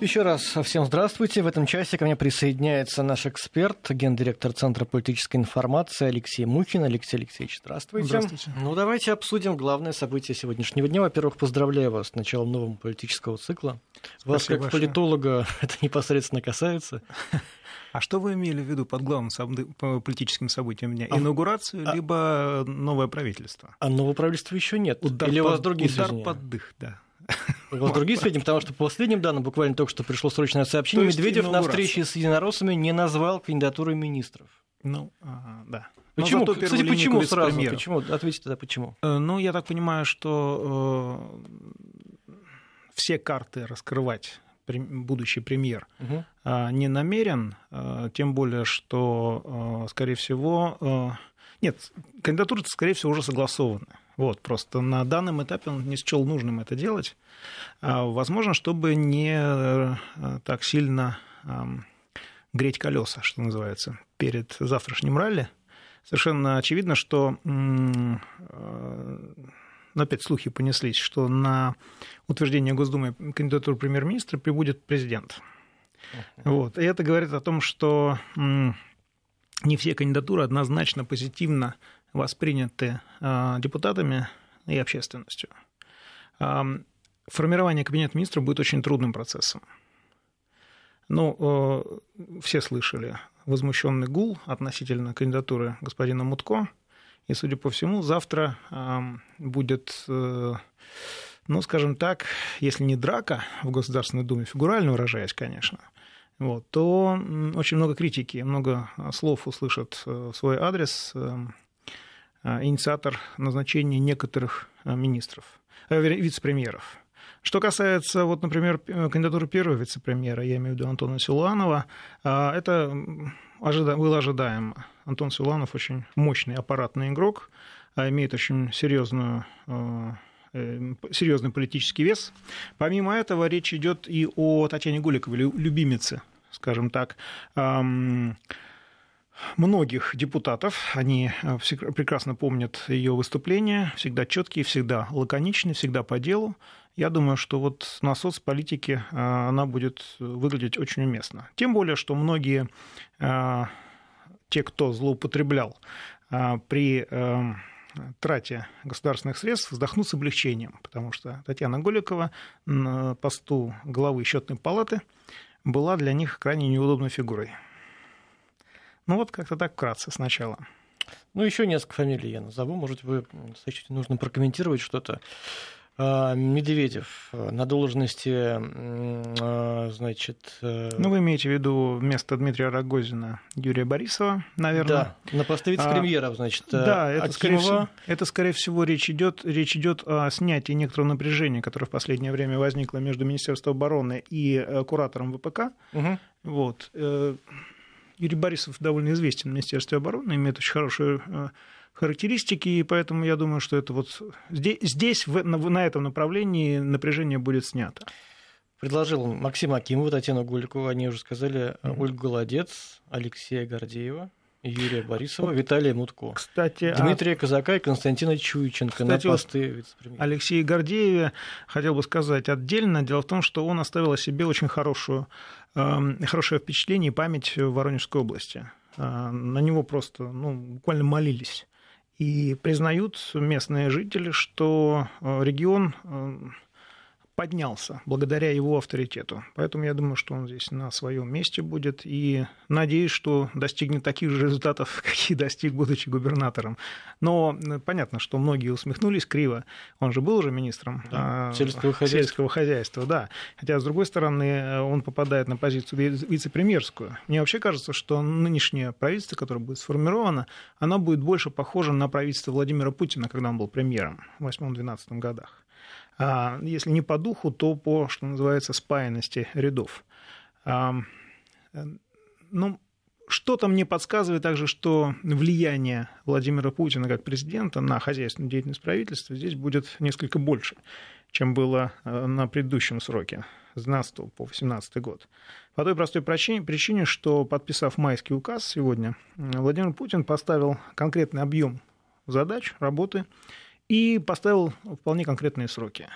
Еще раз всем здравствуйте. В этом часе ко мне присоединяется наш эксперт, гендиректор Центра политической информации Алексей Мухин. Алексей Алексеевич, здравствуйте. Здравствуйте. Ну, давайте обсудим главное событие сегодняшнего дня. Во-первых, поздравляю вас с началом нового политического цикла. Вас, Спасибо как большое. политолога, это непосредственно касается. А что вы имели в виду под главным политическим событием дня? А- Инаугурацию, а- либо новое правительство? А нового правительства еще нет. Удар Или у вас другие удар под дых, да. Другие сведения, потому что по последним данным, буквально только что пришло срочное сообщение, есть Медведев на встрече с единороссами не назвал кандидатуры министров. Ну, ага, да. Но Почему? Кстати, почему сразу? Почему? Ответьте тогда, почему? Э, Ну, я так понимаю, что э, все карты раскрывать будущий премьер а, не намерен, а, тем более, что, э, скорее всего, э, нет, кандидатуры, скорее всего, уже согласованы. Вот, просто на данном этапе он не счел нужным это делать. А, Возможно, чтобы не э, так сильно греть колеса, что называется, перед завтрашним ралли. Совершенно очевидно, что э, но опять слухи понеслись, что на утверждение Госдумы кандидатуры премьер-министра прибудет президент. Вот. И это говорит о том, что не все кандидатуры однозначно позитивно восприняты а, депутатами и общественностью. Ам, Формирование кабинета министров будет очень трудным процессом. Ну, все слышали возмущенный гул относительно кандидатуры господина Мутко. И, судя по всему, завтра ам, будет, э, ну, скажем так, если не драка в Государственной Думе, фигурально выражаясь, конечно, вот, то очень много критики, много а, слов услышат э, в свой адрес э, а, инициатор назначения некоторых а, министров, э, вернее, вице-премьеров. Что касается, вот, например, п- кандидатуры первого вице-премьера, я имею в виду Антона Силуанова, а, это было ожидаемо. Антон Силуанов очень мощный аппаратный игрок, а, имеет очень серьезную э, э, серьезный политический вес. Помимо этого, речь идет и о Татьяне Гуликовой, лю- любимице, скажем так, многих депутатов. Они э, прекрасно помнят ее выступления, всегда четкие, всегда лаконичные, всегда по делу. Я думаю, что вот на соцполитике э, она будет выглядеть очень уместно. Тем более, что многие э, те, кто злоупотреблял при трате государственных средств, вздохнут с облегчением, потому что Татьяна Голикова на посту главы счетной палаты была для них крайне неудобной фигурой. Ну вот как-то так вкратце сначала. Ну, еще несколько фамилий я назову. Может, вы сочтете нужно прокомментировать что-то. А, Медведев э, на должности, а, значит... э, Ну, вы имеете в виду вместо Дмитрия Рогозина Юрия Борисова, наверное? Да, на посты вице-премьеров, значит, э, Да, это скорее, всего, это, скорее всего, речь идет, речь идет о снятии некоторого напряжения, которое в последнее время возникло между Министерством обороны и куратором ВПК. Мгм. Вот. Э, Юрий Борисов довольно известен в Министерстве обороны, имеет очень хорошие э, характеристики, и поэтому я думаю, что это вот здесь, здесь в- на, на этом направлении напряжение будет снято. Предложил Максима Акимова, Татьяну Гуликову, они уже сказали, э, Мгм. Ольгу Голодец, Алексея Гордеева, Юрия Борисова, Виталия Мутко. Кстати, о Дмитрия Казака и Константина Чуйченко на Кстати, вот посты вице-премьера. Алексее Гордееве хотел бы сказать отдельно. Дело в том, что он оставил о себе очень хорошую, э, хорошее впечатление и память в Воронежской области. Э, На него просто ну, буквально молились. И признают местные жители, что э, регион э, поднялся благодаря его авторитету. Поэтому я думаю, что он здесь на своем месте будет. И надеюсь, что достигнет таких же результатов, какие достиг, будучи губернатором. Но понятно, что многие усмехнулись криво. Он же был уже министром Да, э, сельского хозяйства. сельского хозяйства, да. Хотя, с другой стороны, э, он попадает на позицию ви- вице-премьерскую. Мне вообще кажется, что нынешнее правительство, которое будет сформировано, оно будет больше похоже на правительство Владимира Путина, когда он был премьером в 8-12 годах. А если не по духу, то по, что называется, спаянности рядов. А, э, ну, что-то мне подсказывает также, что влияние Владимира Путина как президента на хозяйственную деятельность правительства здесь будет несколько больше, чем было э, на предыдущем сроке с 12 по 18 год. По той простой причине, что, подписав майский указ сегодня, м, Владимир Путин поставил конкретный объем задач, работы и поставил вполне конкретные сроки.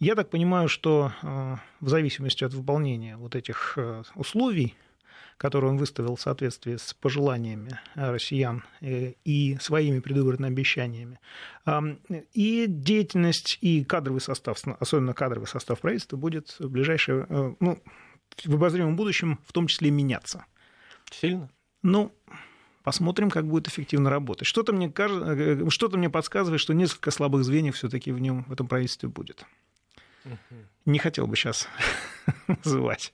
Я так понимаю, что в зависимости от выполнения вот этих условий, которые он выставил в соответствии с пожеланиями россиян и своими предвыборными обещаниями, и деятельность, и кадровый состав, особенно кадровый состав правительства, будет в ближайшее, ну, в обозримом будущем в том числе меняться. Сильно? Ну, посмотрим, как будет эффективно работать. Что-то мне, кажется, э, что-то мне подсказывает, что несколько слабых звеньев все-таки в нем в этом правительстве будет. Не хотел бы сейчас называть.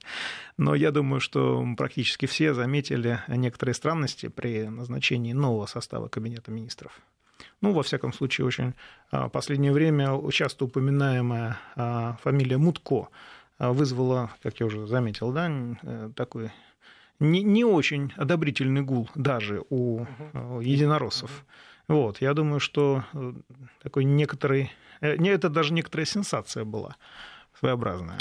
Но я думаю, что практически все заметили некоторые странности при назначении нового состава Кабинета министров. Ну, во всяком случае, очень а, в последнее время часто упоминаемая а, фамилия Мутко а, вызвала, как я уже заметил, да, э, такой не, не очень одобрительный гул даже у uh единороссов. uh Вот, я думаю, что э, такой некоторый, э, не это даже некоторая сенсация была своеобразная.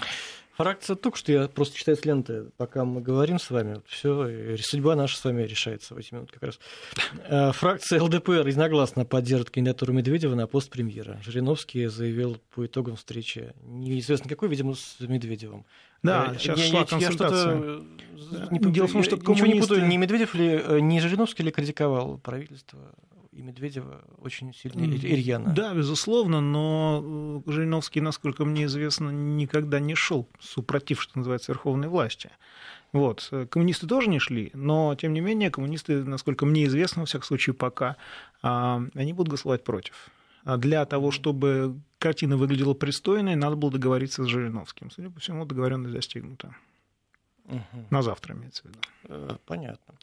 Фракция только что я просто читаю с ленты, пока мы говорим с вами. Все, судьба наша с вами решается в эти минуты как раз. Фракция ЛДПР единогласно поддержит кандидатуру Медведева на пост премьера. Жириновский заявил по итогам встречи, неизвестно какой, видимо, с Медведевым. Да, сейчас я, шла я, консультация. Я не, Дело в том, что коммунисты... Ничего не путаю, не Медведев ли, э, не Жириновский ли критиковал правительство и Медведева очень сильно и рьяно? Да, безусловно, но э, Жириновский, насколько мне известно, никогда не шел супротив, что называется, верховной власти. Вот. Э, коммунисты тоже не шли, но, тем не менее, коммунисты, насколько мне известно, во всяком случае, пока, а, они будут голосовать против. А для того, чтобы картина выглядела пристойной, надо было договориться с Жириновским. Судя по всему, договоренность достигнута. Угу. На завтра имеется в виду. Э, понятно.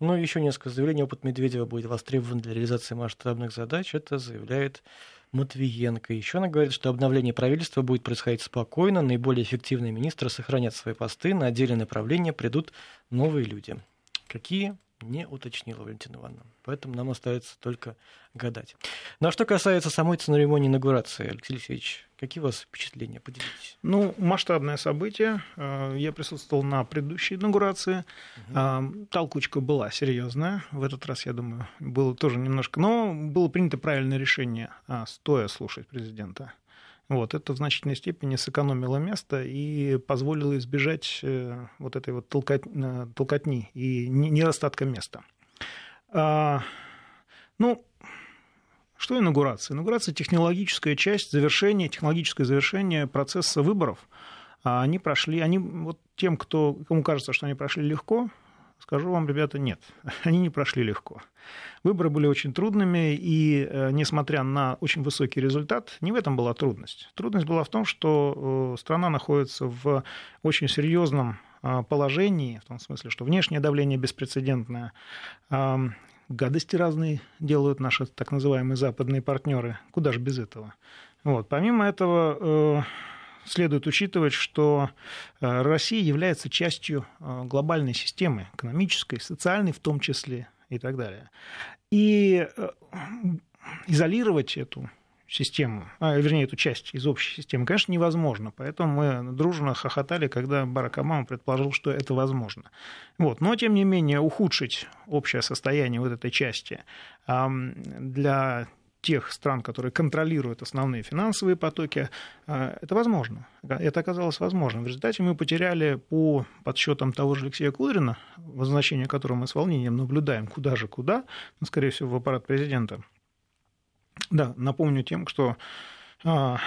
Ну, еще несколько заявлений. Опыт Медведева будет востребован для реализации масштабных задач. Это заявляет Матвиенко. Еще она говорит, что обновление правительства будет происходить спокойно, наиболее эффективные министры сохранят свои посты, на отдельные направления придут новые люди. Какие? Не уточнила Валентина Ивановна. Поэтому нам остается только гадать. Ну а что касается самой церемонии инаугурации, Алексей Алексеевич, какие у вас впечатления? Поделитесь. Ну, масштабное событие. Э, я присутствовал на предыдущей инаугурации. Угу. Толкучка была серьезная. В этот раз, я думаю, было тоже немножко... Но было принято правильное решение, а, стоя слушать президента. Вот, это в значительной степени сэкономило место и позволило избежать э, вот этой вот толкотни и недостатка места. А, ну, что инаугурация? Инаугурация – технологическая часть завершения, технологическое завершение процесса выборов. А они прошли, они вот тем, кто, кому кажется, что они прошли легко, скажу вам, ребята, нет, они не прошли легко. Выборы были очень трудными, и э, несмотря на очень высокий результат, не в этом была трудность. Трудность была в том, что э, страна находится в очень серьезном э, положении, в том смысле, что внешнее давление беспрецедентное, гадости разные делают наши так называемые западные партнеры. Куда же без этого? Вот. Помимо этого, следует учитывать, что э, Россия является частью э, глобальной системы, экономической, социальной в том числе и так далее. И изолировать эту систему, а, вернее, эту часть из общей системы, конечно, невозможно. Поэтому мы дружно хохотали, когда Барак Обама предположил, что это возможно. Вот. Но, тем не менее, ухудшить общее состояние вот этой части для тех стран, которые контролируют основные финансовые потоки, а, это возможно. Это оказалось возможным. В результате мы потеряли по подсчетам того же Алексея Кудрина, возвращение которого мы с волнением наблюдаем, куда же куда, ну, скорее всего, в аппарат президента, да, напомню тем, что а,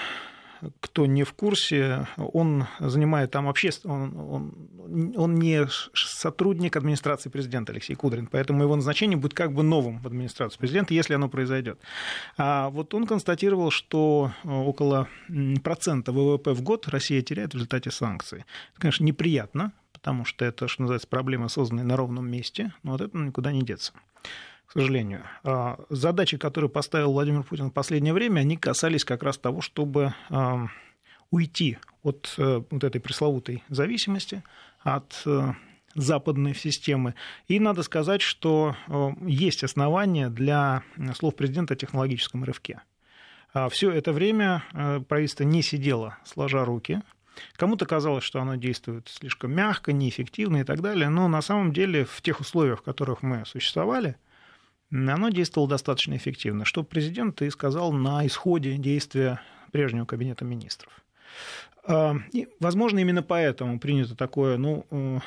кто не в курсе, он занимает там общество, он, он, он не сотрудник администрации президента Алексей Кудрин, поэтому его назначение будет как бы новым в администрацию президента, если оно произойдет. А вот он констатировал, что около процента ВВП в год Россия теряет в результате санкций. Это, конечно, неприятно, потому что это, что называется, проблема, созданная на ровном месте, но от этого никуда не деться к сожалению. А, задачи, которые поставил Владимир Путин в последнее время, они касались как раз того, чтобы уйти от э, вот этой пресловутой зависимости, от э, западной системы. И надо сказать, что э, есть основания для слов президента о технологическом рывке. А, Все это время правительство не сидело сложа руки. Кому-то казалось, что оно действует слишком мягко, неэффективно и так далее, но на самом деле в тех условиях, в которых мы существовали – оно действовало достаточно эффективно, что президент и сказал на исходе действия прежнего кабинета министров. И, возможно, именно поэтому принято такое, ну, э,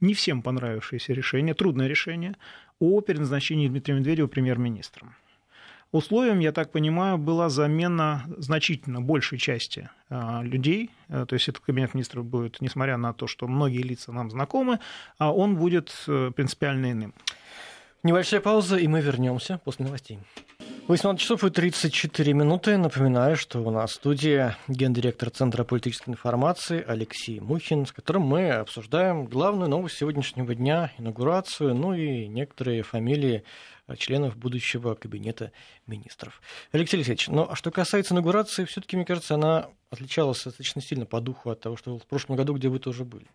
не всем понравившееся решение, трудное решение о переназначении Дмитрия Медведева премьер-министром. Условием, я так понимаю, была замена значительно большей части а, людей. Э, то есть этот кабинет министров будет, несмотря на то, что многие лица нам знакомы, а он будет э, принципиально иным. Небольшая пауза, и мы вернемся после новостей. 18 часов и 34 минуты. Напоминаю, что у нас в студии гендиректор Центра политической информации Алексей Мухин, с которым мы обсуждаем главную новость сегодняшнего дня, инаугурацию, ну и некоторые фамилии членов будущего кабинета министров. Алексей Алексеевич, ну а что касается инаугурации, все-таки, мне кажется, она отличалась достаточно сильно по духу от того, что в прошлом году, где вы тоже были.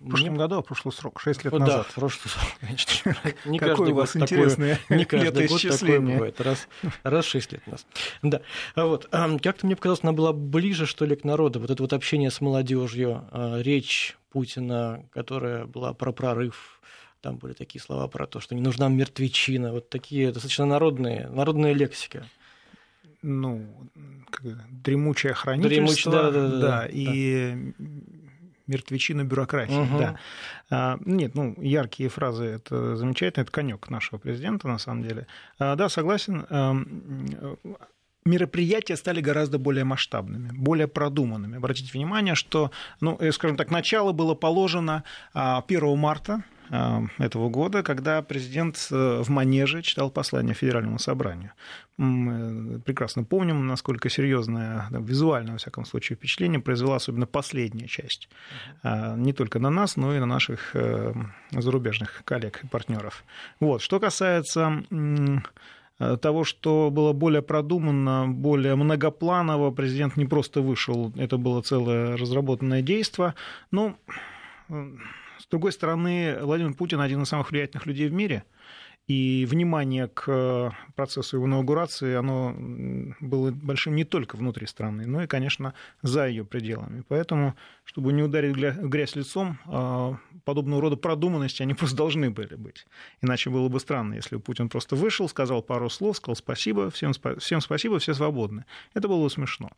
В прошлом году, а прошлый срок, 6 лет назад. Да, прошлый срок, конечно. Не Какое у вас интересное Не каждый год такое бывает. Раз, раз 6 лет нас. Да. А вот. Как-то мне показалось, она была ближе, что ли, к народу. Вот это вот общение с молодежью, а, речь Путина, которая была про прорыв там были такие слова про то, что не нужна мертвечина, вот такие достаточно народные, народная лексика. Ну, дремучее хранительство, Дремуч, да, да, да, да, и да. Мертвечина бюрократии, угу. да. А, нет, ну, яркие фразы, это замечательно, это конек нашего президента, на самом деле. А, да, согласен, а, мероприятия стали гораздо более масштабными, более продуманными. Обратите внимание, что, ну, э, скажем так, начало было положено 1 марта Э, этого года, когда президент э, в Манеже читал послание Федеральному собранию. Мы прекрасно помним, насколько серьезное, визуальное, во всяком случае, впечатление произвела особенно последняя часть. Э, не только на нас, но и на наших зарубежных коллег и партнеров. Вот. Что касается того, что было более продуманно, более многопланово, президент не просто вышел, это было целое разработанное действие. Ну, с другой стороны, Владимир Путин один из самых влиятельных людей в мире, и внимание к процессу его инаугурации, оно было большим не только внутри страны, но и, конечно, за ее пределами. Поэтому, чтобы не ударить грязь лицом, а, подобного рода продуманности они просто должны были быть. Иначе было бы странно, если бы Путин просто вышел, сказал пару слов, сказал спасибо, всем, всем спасибо, все свободны. Это было бы смешно.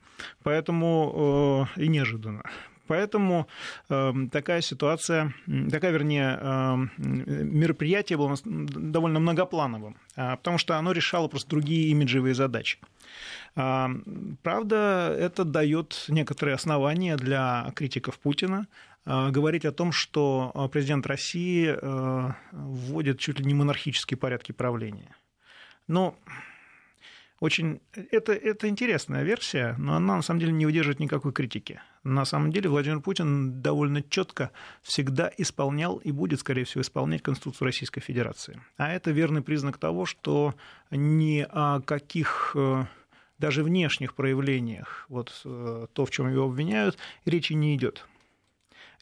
Поэтому э, и неожиданно. Поэтому э, такая ситуация, такая, вернее, э, мероприятие было довольно многоплановым, э, потому что оно решало просто другие имиджевые задачи. Э, правда, это дает некоторые основания для критиков Путина э, говорить о том, что президент России э, вводит чуть ли не монархические порядки правления. Но очень... Это, это интересная версия, но она на самом деле не выдерживает никакой критики. На самом деле Владимир Путин довольно четко всегда исполнял и будет, скорее всего, исполнять Конституцию Российской Федерации. А это верный признак того, что ни о каких э, даже внешних проявлениях, вот э, то, в чем его обвиняют, речи не идет.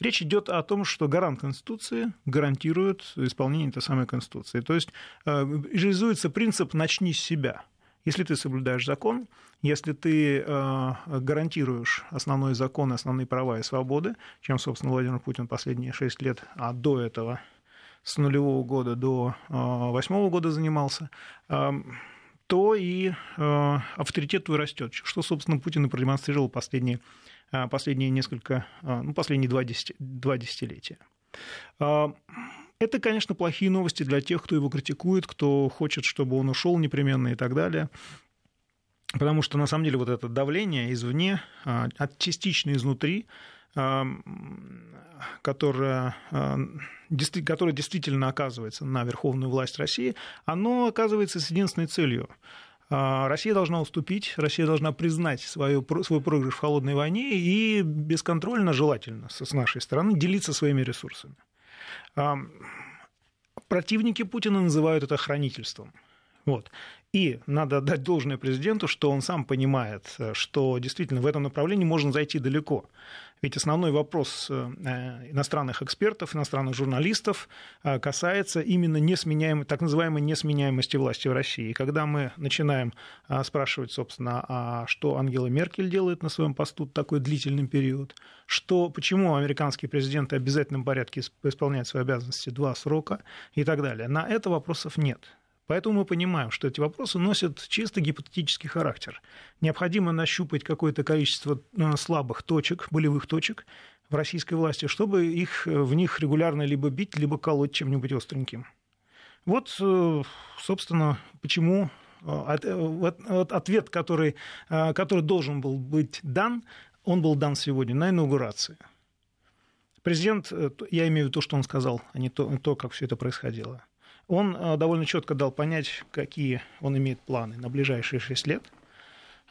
Речь идет о том, что гарант Конституции гарантирует исполнение этой самой Конституции. То есть э, реализуется принцип «начни с себя». Если ты соблюдаешь закон, если ты э, гарантируешь основной закон, основные права и свободы, чем, собственно, Владимир Путин последние шесть лет, а до этого с нулевого года до э, восьмого года занимался, э, то и авторитет твой растет, что, собственно, Путин и продемонстрировал последние, последние несколько, ну, последние два, десяти, два десятилетия. Это, конечно, плохие новости для тех, кто его критикует, кто хочет, чтобы он ушел непременно и так далее. Потому что, на самом деле, вот это давление извне, а, частично изнутри, а, которое, а, которое действительно оказывается на верховную власть России, оно оказывается с единственной целью Россия должна уступить, Россия должна признать свою, свой проигрыш в холодной войне и бесконтрольно, желательно, с нашей стороны, делиться своими ресурсами. Противники Путина называют это хранительством. Вот. И надо отдать должное президенту, что он сам понимает, что действительно в этом направлении можно зайти далеко. Ведь основной вопрос э, иностранных экспертов, иностранных журналистов э, касается именно несменяемой, так называемой несменяемости власти в России. И когда мы начинаем э, спрашивать, собственно, а что Ангела Меркель делает на своем посту такой длительный период, что, почему американские президенты в обязательном порядке исполняют свои обязанности два срока и так далее, на это вопросов нет. Поэтому мы понимаем, что эти вопросы носят чисто гипотетический характер. Необходимо нащупать какое-то количество э, слабых точек, болевых точек в российской власти, чтобы их, э, в них регулярно либо бить, либо колоть чем-нибудь остреньким. Вот, э, собственно, почему ответ, который, который должен был быть дан, он был дан сегодня на инаугурации. Президент, я имею в виду то, что он сказал, а не то, то как все это происходило – он э, довольно четко дал понять, какие он имеет планы на ближайшие шесть лет.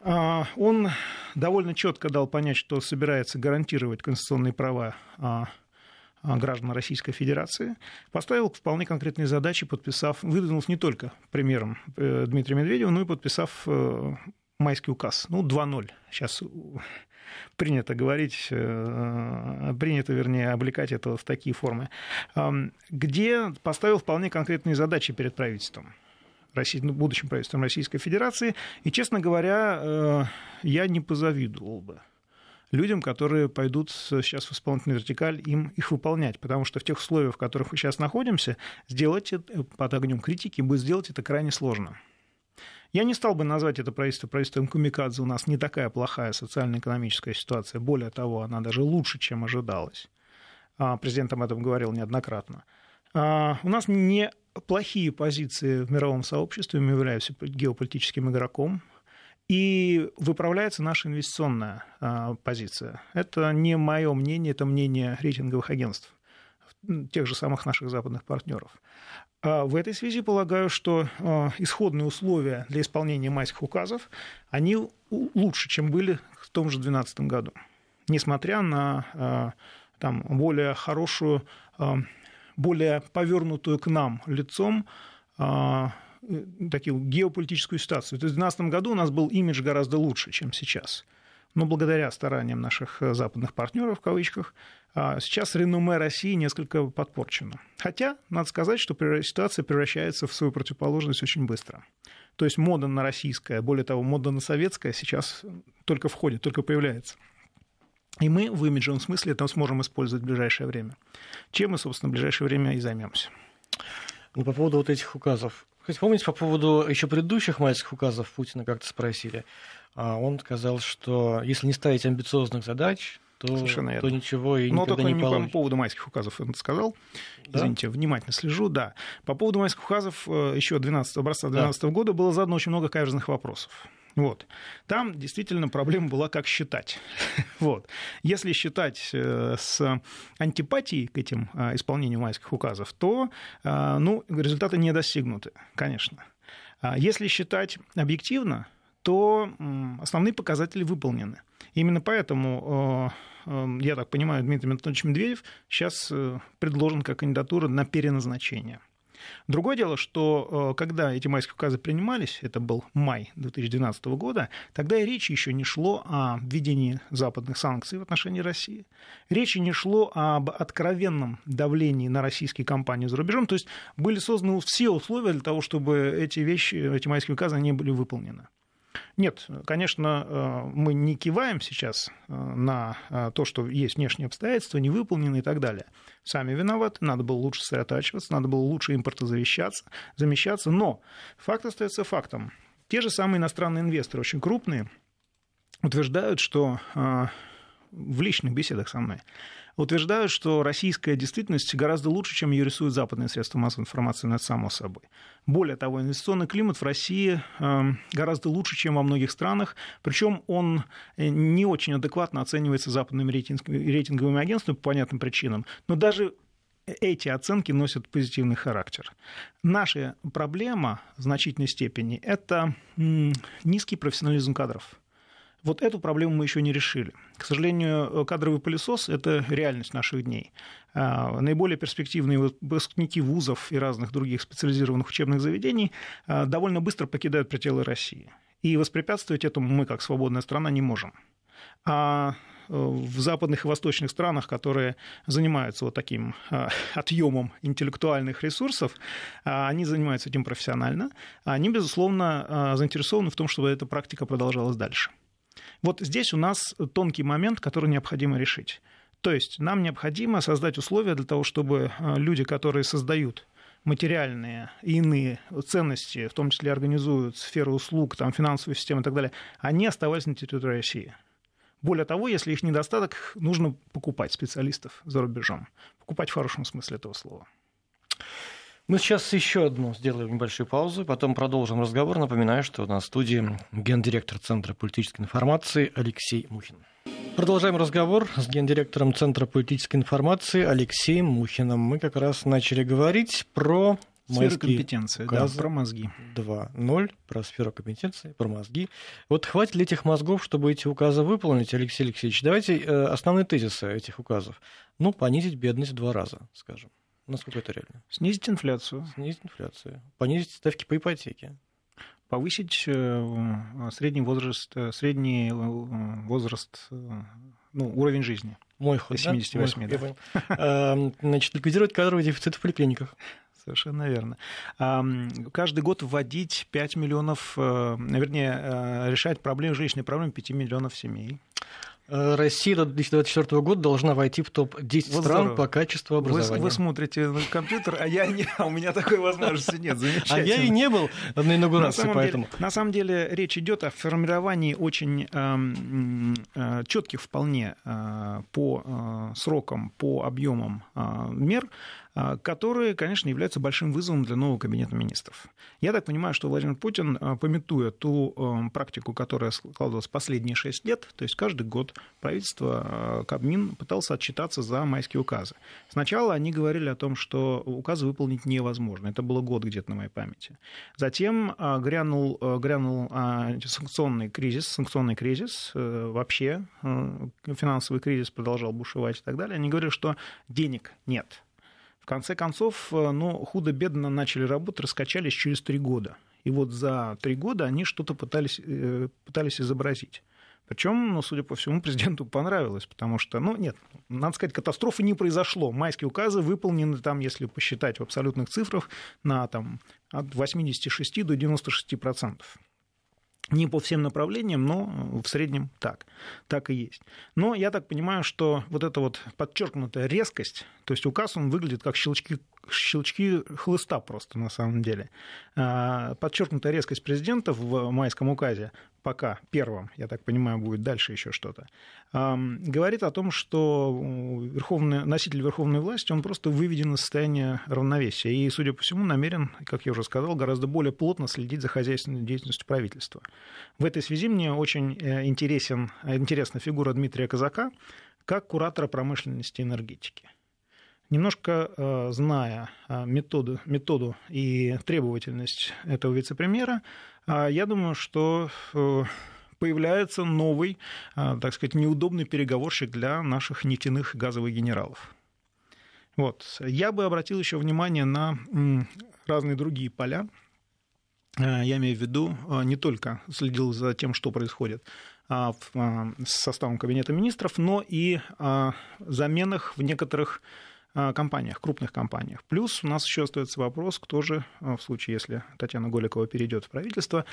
А, он довольно четко дал понять, что собирается гарантировать конституционные права а, а, граждан Российской Федерации, поставил вполне конкретные задачи, подписав, выдвинув не только премьером э, Дмитрия Медведева, но и подписав э, майский указ. Ну, 2-0. Сейчас принято говорить, э, принято, вернее, облекать это в такие формы, где поставил вполне конкретные задачи перед правительством. России, ну, будущим правительством Российской Федерации. И, честно говоря, э, я не позавидовал бы людям, которые пойдут сейчас в исполнительную вертикаль, им их выполнять. Потому что в тех условиях, в которых мы сейчас находимся, сделать это под огнем критики, будет сделать это крайне сложно. Я не стал бы назвать это правительство правительством Кумикадзе. У нас не такая плохая социально-экономическая ситуация. Более того, она даже лучше, чем ожидалось. А, президент об этом говорил неоднократно. А, у нас не плохие позиции в мировом сообществе, мы являемся геополитическим игроком, и выправляется наша инвестиционная а, позиция. Это не мое мнение, это мнение рейтинговых агентств, тех же самых наших западных партнеров. А в этой связи полагаю, что а, исходные условия для исполнения майских указов, они лучше, чем были в том же 2012 году. Несмотря на а, там, более хорошую, более повернутую к нам лицом такую геополитическую ситуацию. То есть в 2012 году у нас был имидж гораздо лучше, чем сейчас. Но благодаря стараниям наших западных партнеров, в кавычках, сейчас реноме России несколько подпорчено. Хотя, надо сказать, что ситуация превращается в свою противоположность очень быстро. То есть мода на российское, более того, мода на советское сейчас только входит, только появляется. И мы в имиджевом смысле это сможем использовать в ближайшее время. Чем мы, собственно, в ближайшее время и займемся. Ну, по поводу вот этих указов. Хоть помните, по поводу еще предыдущих майских указов Путина как-то спросили. А он сказал, что если не ставить амбициозных задач, то, Совершенно то ничего и Но только не, не по поводу майских указов он сказал. Да? Извините, внимательно слежу, да. По поводу майских указов э, еще 12, образца 2012 да. года было задано очень много каверзных вопросов. Вот. Там действительно проблема была, как считать. вот. Если считать э, с антипатией к этим э, исполнению майских указов, то ну, результаты не достигнуты, конечно. А если считать объективно, то основные показатели выполнены. Именно поэтому я так понимаю, Дмитрий Анатольевич Медведев сейчас э, предложен как кандидатура на переназначение. Другое дело, что э, когда эти майские указы принимались, это был май 2012 года, тогда и речи еще не шло о введении западных санкций в отношении России. Речи не шло об откровенном давлении на российские компании за рубежом. То есть были созданы все условия для того, чтобы эти вещи, эти майские указы не были выполнены. Нет, конечно, э, мы не киваем сейчас э, на э, то, что есть внешние обстоятельства, не выполнены и так далее. Сами виноваты, надо было лучше сосредотачиваться, надо было лучше импортозамещаться, замещаться, но факт остается фактом. Те же самые иностранные инвесторы, очень крупные, утверждают, что в личных беседах со мной, утверждают, что российская действительность гораздо лучше, чем ее рисуют западные средства массовой информации, это само собой. Более того, инвестиционный климат в России эм, гораздо лучше, чем во многих странах, причем он э, не очень адекватно оценивается западными рейтинговыми агентствами по понятным причинам, но даже эти оценки носят позитивный характер. Наша проблема в значительной степени – это низкий профессионализм кадров – вот эту проблему мы еще не решили. К сожалению, кадровый пылесос – это реальность наших дней. А, наиболее перспективные выпускники вузов и разных других специализированных учебных заведений а, довольно быстро покидают пределы России. И воспрепятствовать этому мы, как свободная страна, не можем. А э, в западных и восточных странах, которые занимаются вот таким а, отъемом интеллектуальных ресурсов, они занимаются этим профессионально, они, безусловно, заинтересованы в том, чтобы эта практика продолжалась дальше. Вот здесь у нас тонкий момент, который необходимо решить. То есть нам необходимо создать условия для того, чтобы э, люди, которые создают материальные и иные ценности, в том числе организуют сферу услуг, там, финансовую систему и так далее, они оставались на территории России. Более того, если их недостаток, нужно покупать специалистов за рубежом. Покупать в хорошем смысле этого слова. Мы сейчас еще одну сделаем небольшую паузу, потом продолжим разговор. Напоминаю, что у нас в студии гендиректор Центра политической информации Алексей Мухин. Продолжаем разговор с гендиректором Центра политической информации Алексеем Мухиным. Мы как раз начали говорить про Сфера компетенции, да, про мозги. 2.0, про сферу компетенции, про мозги. Вот хватит ли этих мозгов, чтобы эти указы выполнить, Алексей Алексеевич? Давайте э, основные тезисы этих указов. Ну, понизить бедность в два раза, скажем. Насколько это реально? Снизить инфляцию. Снизить инфляцию. Понизить ставки по ипотеке. Повысить э, средний возраст, э, средний возраст, ну, уровень жизни. Мой ход, До 78, да? Мой, да. Эм, значит, ликвидировать кадровый дефицит в поликлиниках. Совершенно верно. Каждый год вводить 5 миллионов, э, вернее, э, решать проблемы, жилищные проблемы 5 миллионов семей. Э, Россия до 2024 года должна войти в топ-10 вот стран здорово. по качеству образования. Вы, вы смотрите на компьютер, а я не, а у меня такой возможности нет. А я и не был на инаугурации, на поэтому. Деле, на самом деле речь идет о формировании очень э, э, четких вполне э, по э, срокам, по объемам э, мер, которые, конечно, являются большим вызовом для нового кабинета министров. Я так понимаю, что Владимир Путин, а, пометуя ту а, практику, которая складывалась последние шесть лет, то есть каждый год правительство, Кабмин пытался отчитаться за майские указы. Сначала они говорили о том, что указы выполнить невозможно. Это было год где-то на моей памяти. Затем грянул, грянул санкционный кризис, санкционный кризис, э, вообще финансовый кризис продолжал бушевать и так далее. Они говорили, что денег нет в конце концов, э, ну, худо-бедно начали работать, раскачались через три года. И вот за три года они что-то пытались, э, пытались изобразить. Причем, ну, судя по всему, президенту понравилось, потому что, ну, нет, надо сказать, катастрофы не произошло. Майские указы выполнены там, если посчитать в абсолютных цифрах, на там, от 86 до 96 процентов. Не по всем направлениям, но в среднем так. Так и есть. Но я так понимаю, что вот эта вот подчеркнутая резкость, то есть указ, он выглядит как щелчки щелчки хлыста просто на самом деле. А, подчеркнутая резкость президента в майском указе, пока первым, я так понимаю, будет дальше еще что-то, говорит о том, что верховный, носитель верховной власти, он просто выведен из состояния равновесия. И, судя по всему, намерен, как я уже сказал, гораздо более плотно следить за хозяйственной деятельностью правительства. В этой связи мне очень э, интересен, интересна фигура Дмитрия Казака как куратора промышленности и энергетики. Немножко э, зная э, методу, методу и требовательность этого вице-премьера, э, я думаю, что появляется новый, так сказать, неудобный переговорщик для наших нефтяных газовых генералов. Вот. Я бы обратил еще внимание на разные другие поля. Я имею в виду, не только следил за тем, что происходит с составом Кабинета министров, но и о заменах в некоторых Э, компаниях, крупных компаниях. Плюс у нас еще остается вопрос, кто же, э, в случае, если Татьяна Голикова перейдет в правительство,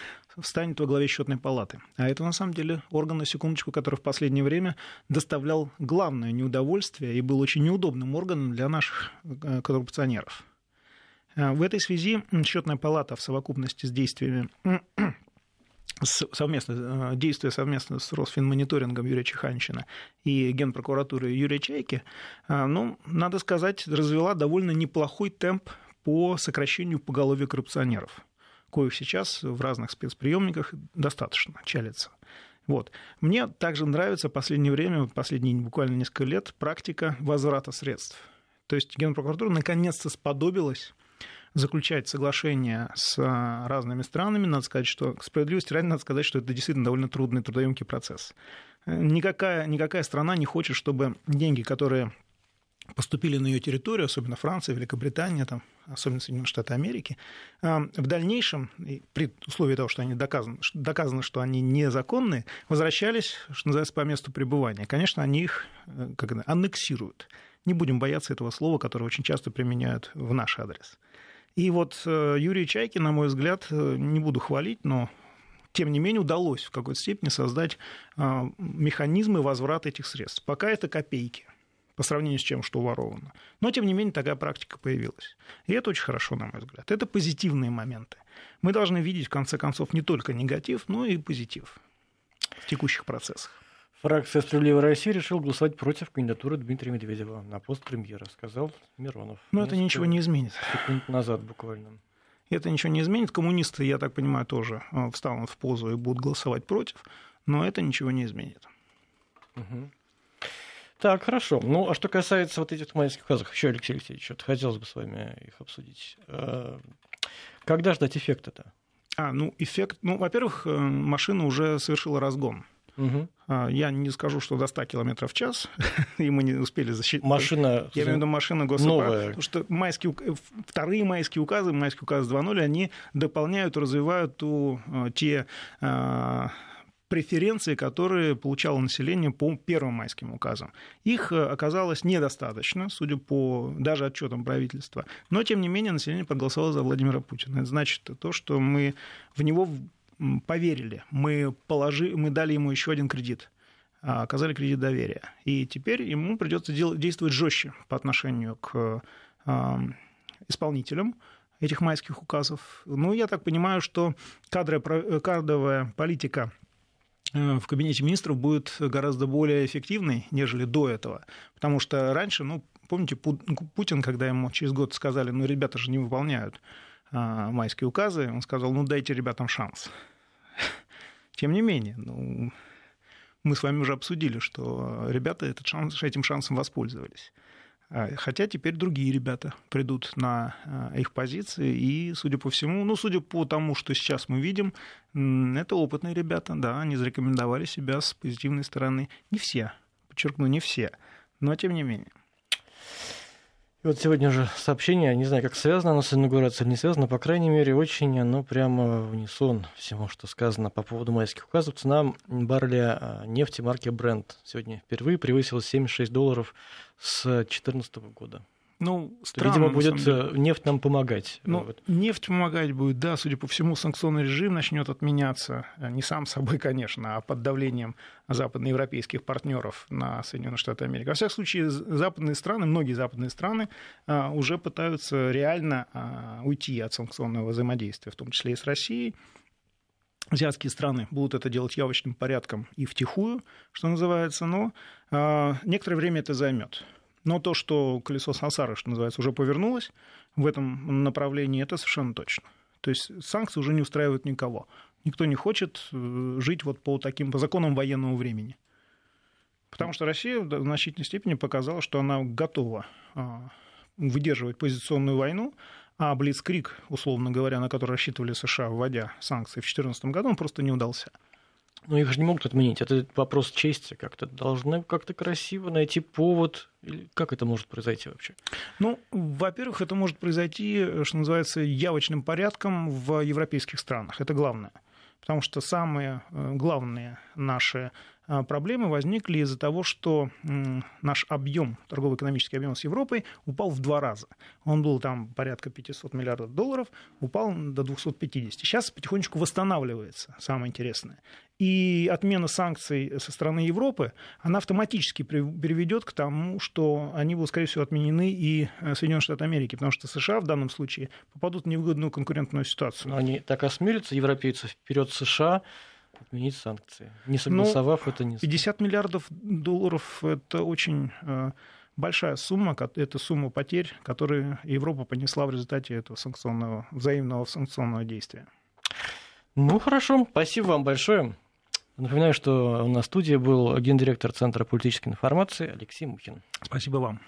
станет во главе счетной палаты. А это на самом деле орган, на секундочку, который в последнее время доставлял главное неудовольствие и был очень неудобным органом для наших э, коррупционеров. В этой связи счетная палата в совокупности с действиями совместно, э, действия совместно с Росфинмониторингом Юрия Чеханщина и Генпрокуратурой Юрия Чайки, э, ну, надо сказать, развела довольно неплохой темп по сокращению поголовья коррупционеров, коих сейчас в разных спецприемниках достаточно чалится. Вот. Мне также нравится в последнее время, последние буквально несколько лет, практика возврата средств. То есть Генпрокуратура наконец-то сподобилась заключать соглашения с а, разными странами, надо сказать, что к справедливости ради надо сказать, что это действительно довольно трудный, трудоемкий процесс. Никакая, никакая страна не хочет, чтобы деньги, которые поступили на ее территорию, особенно Франция, Великобритания, там, особенно Соединенные Штаты Америки, а, в дальнейшем, при условии того, что они доказаны, доказано, что они незаконные, возвращались, что называется, по месту пребывания. Конечно, они их э, как это, аннексируют. Не будем бояться этого слова, которое очень часто применяют в наш адрес. И вот э, Юрий Чайки, на мой взгляд, э, не буду хвалить, но тем не менее удалось в какой-то степени создать а, механизмы возврата этих средств. Пока это копейки. по сравнению с тем, что воровано. Но, тем не менее, такая практика появилась. И это очень хорошо, на мой взгляд. Это позитивные моменты. Мы должны видеть, в конце концов, не только негатив, но и позитив в текущих процессах. Фракция «Справедливая Россия» решила голосовать против кандидатуры Дмитрия Медведева на пост премьера, сказал Миронов. Но это ничего не изменит. Секунд назад буквально. Это ничего не изменит. Коммунисты, я так понимаю, тоже э, встанут в позу и будут голосовать против, но это ничего не изменит. Угу. Так, хорошо. Ну, а что касается вот этих майских указов, еще, Алексей Алексеевич, что хотелось бы с вами их обсудить. Э, когда ждать эффекта-то? А, ну, эффект... Ну, во-первых, э, машина уже совершила разгон. Угу. Я не скажу, что до 100 км в час, и мы не успели защитить. Машина Я имею в виду машина новая. Потому что майские, вторые майские указы, майский указ 2.0, они дополняют, развивают ту, э, те преференции, которые получало население по первым майским указам. Их э, оказалось недостаточно, судя по даже отчетам правительства. Но, тем не менее, население проголосовало за Владимира Путина. Это значит то, что мы в него поверили, мы, положи, мы дали ему еще один кредит а, оказали кредит доверия. И теперь ему придется действовать жестче по отношению к исполнителям этих майских указов. Ну, я так понимаю, что кадровая, кадровая политика Э, в кабинете министров будет гораздо более эффективной, нежели до этого. Потому что раньше, ну, помните, Путин, когда ему через год сказали, ну, ребята же не выполняют майские указы, он сказал, ну, дайте ребятам шанс. Тем не менее, ну, мы с вами уже обсудили, что ребята этот шанс, этим шансом воспользовались. А, хотя теперь другие ребята придут на а, их позиции, и, судя по всему, ну, судя по тому, что сейчас мы видим, это опытные ребята, да, они зарекомендовали себя с позитивной стороны. Не все, подчеркну, не все, но тем не менее. И вот сегодня уже сообщение, не знаю, как связано оно с инаугурацией или не связано, по крайней мере, очень оно прямо в унисон всему, что сказано по поводу майских указов. Цена барреля а, нефти марки Brent сегодня впервые превысила 76 долларов с 2014 года. Ну, странно, Видимо, будет э, нефть нам помогать. Ну, вот. нефть помогать будет, да, судя по всему, санкционный режим начнет отменяться, э, не сам собой, конечно, а под давлением западноевропейских партнеров на Соединенные Штаты Америки. Во всяком случае, западные страны, многие западные страны э, уже пытаются реально уйти от санкционного взаимодействия, в том числе и с Россией. Азиатские страны будут это делать явочным порядком и втихую, что называется, но некоторое время это займет. Но то, что колесо сансары, что называется, уже повернулось в этом направлении, это совершенно точно. То есть санкции уже не устраивают никого. Никто не хочет э, жить вот по таким по законам военного времени. Потому что Россия в значительной степени показала, что она готова а, выдерживать позиционную войну, а Блицкрик, условно говоря, на который рассчитывали США, вводя санкции в 2014 году, он просто не удался. Но их же не могут отменить. Это вопрос чести как-то. Должны как-то красиво найти повод. Как это может произойти вообще? Ну, во-первых, это может произойти, что называется, явочным порядком в европейских странах. Это главное. Потому что самые э, главные наши проблемы возникли из-за того, что наш объем, торгово-экономический объем с Европой упал в два раза. Он был там порядка 500 миллиардов долларов, упал до 250. Сейчас потихонечку восстанавливается, самое интересное. И отмена санкций со стороны Европы, она автоматически приведет к тому, что они будут, скорее всего, отменены и э, Соединенные Штаты Америки, потому что США в данном случае попадут в невыгодную конкурентную ситуацию. Но они так осмелятся, европейцы, вперед США, отменить санкции. Не согласовав ну, это не... 50 миллиардов долларов – это очень э, большая сумма, это сумма потерь, которые Европа понесла в результате этого санкционного, взаимного санкционного действия. Ну, хорошо, спасибо вам большое. Напоминаю, что у нас в студии был гендиректор Центра политической информации Алексей Мухин. Спасибо вам.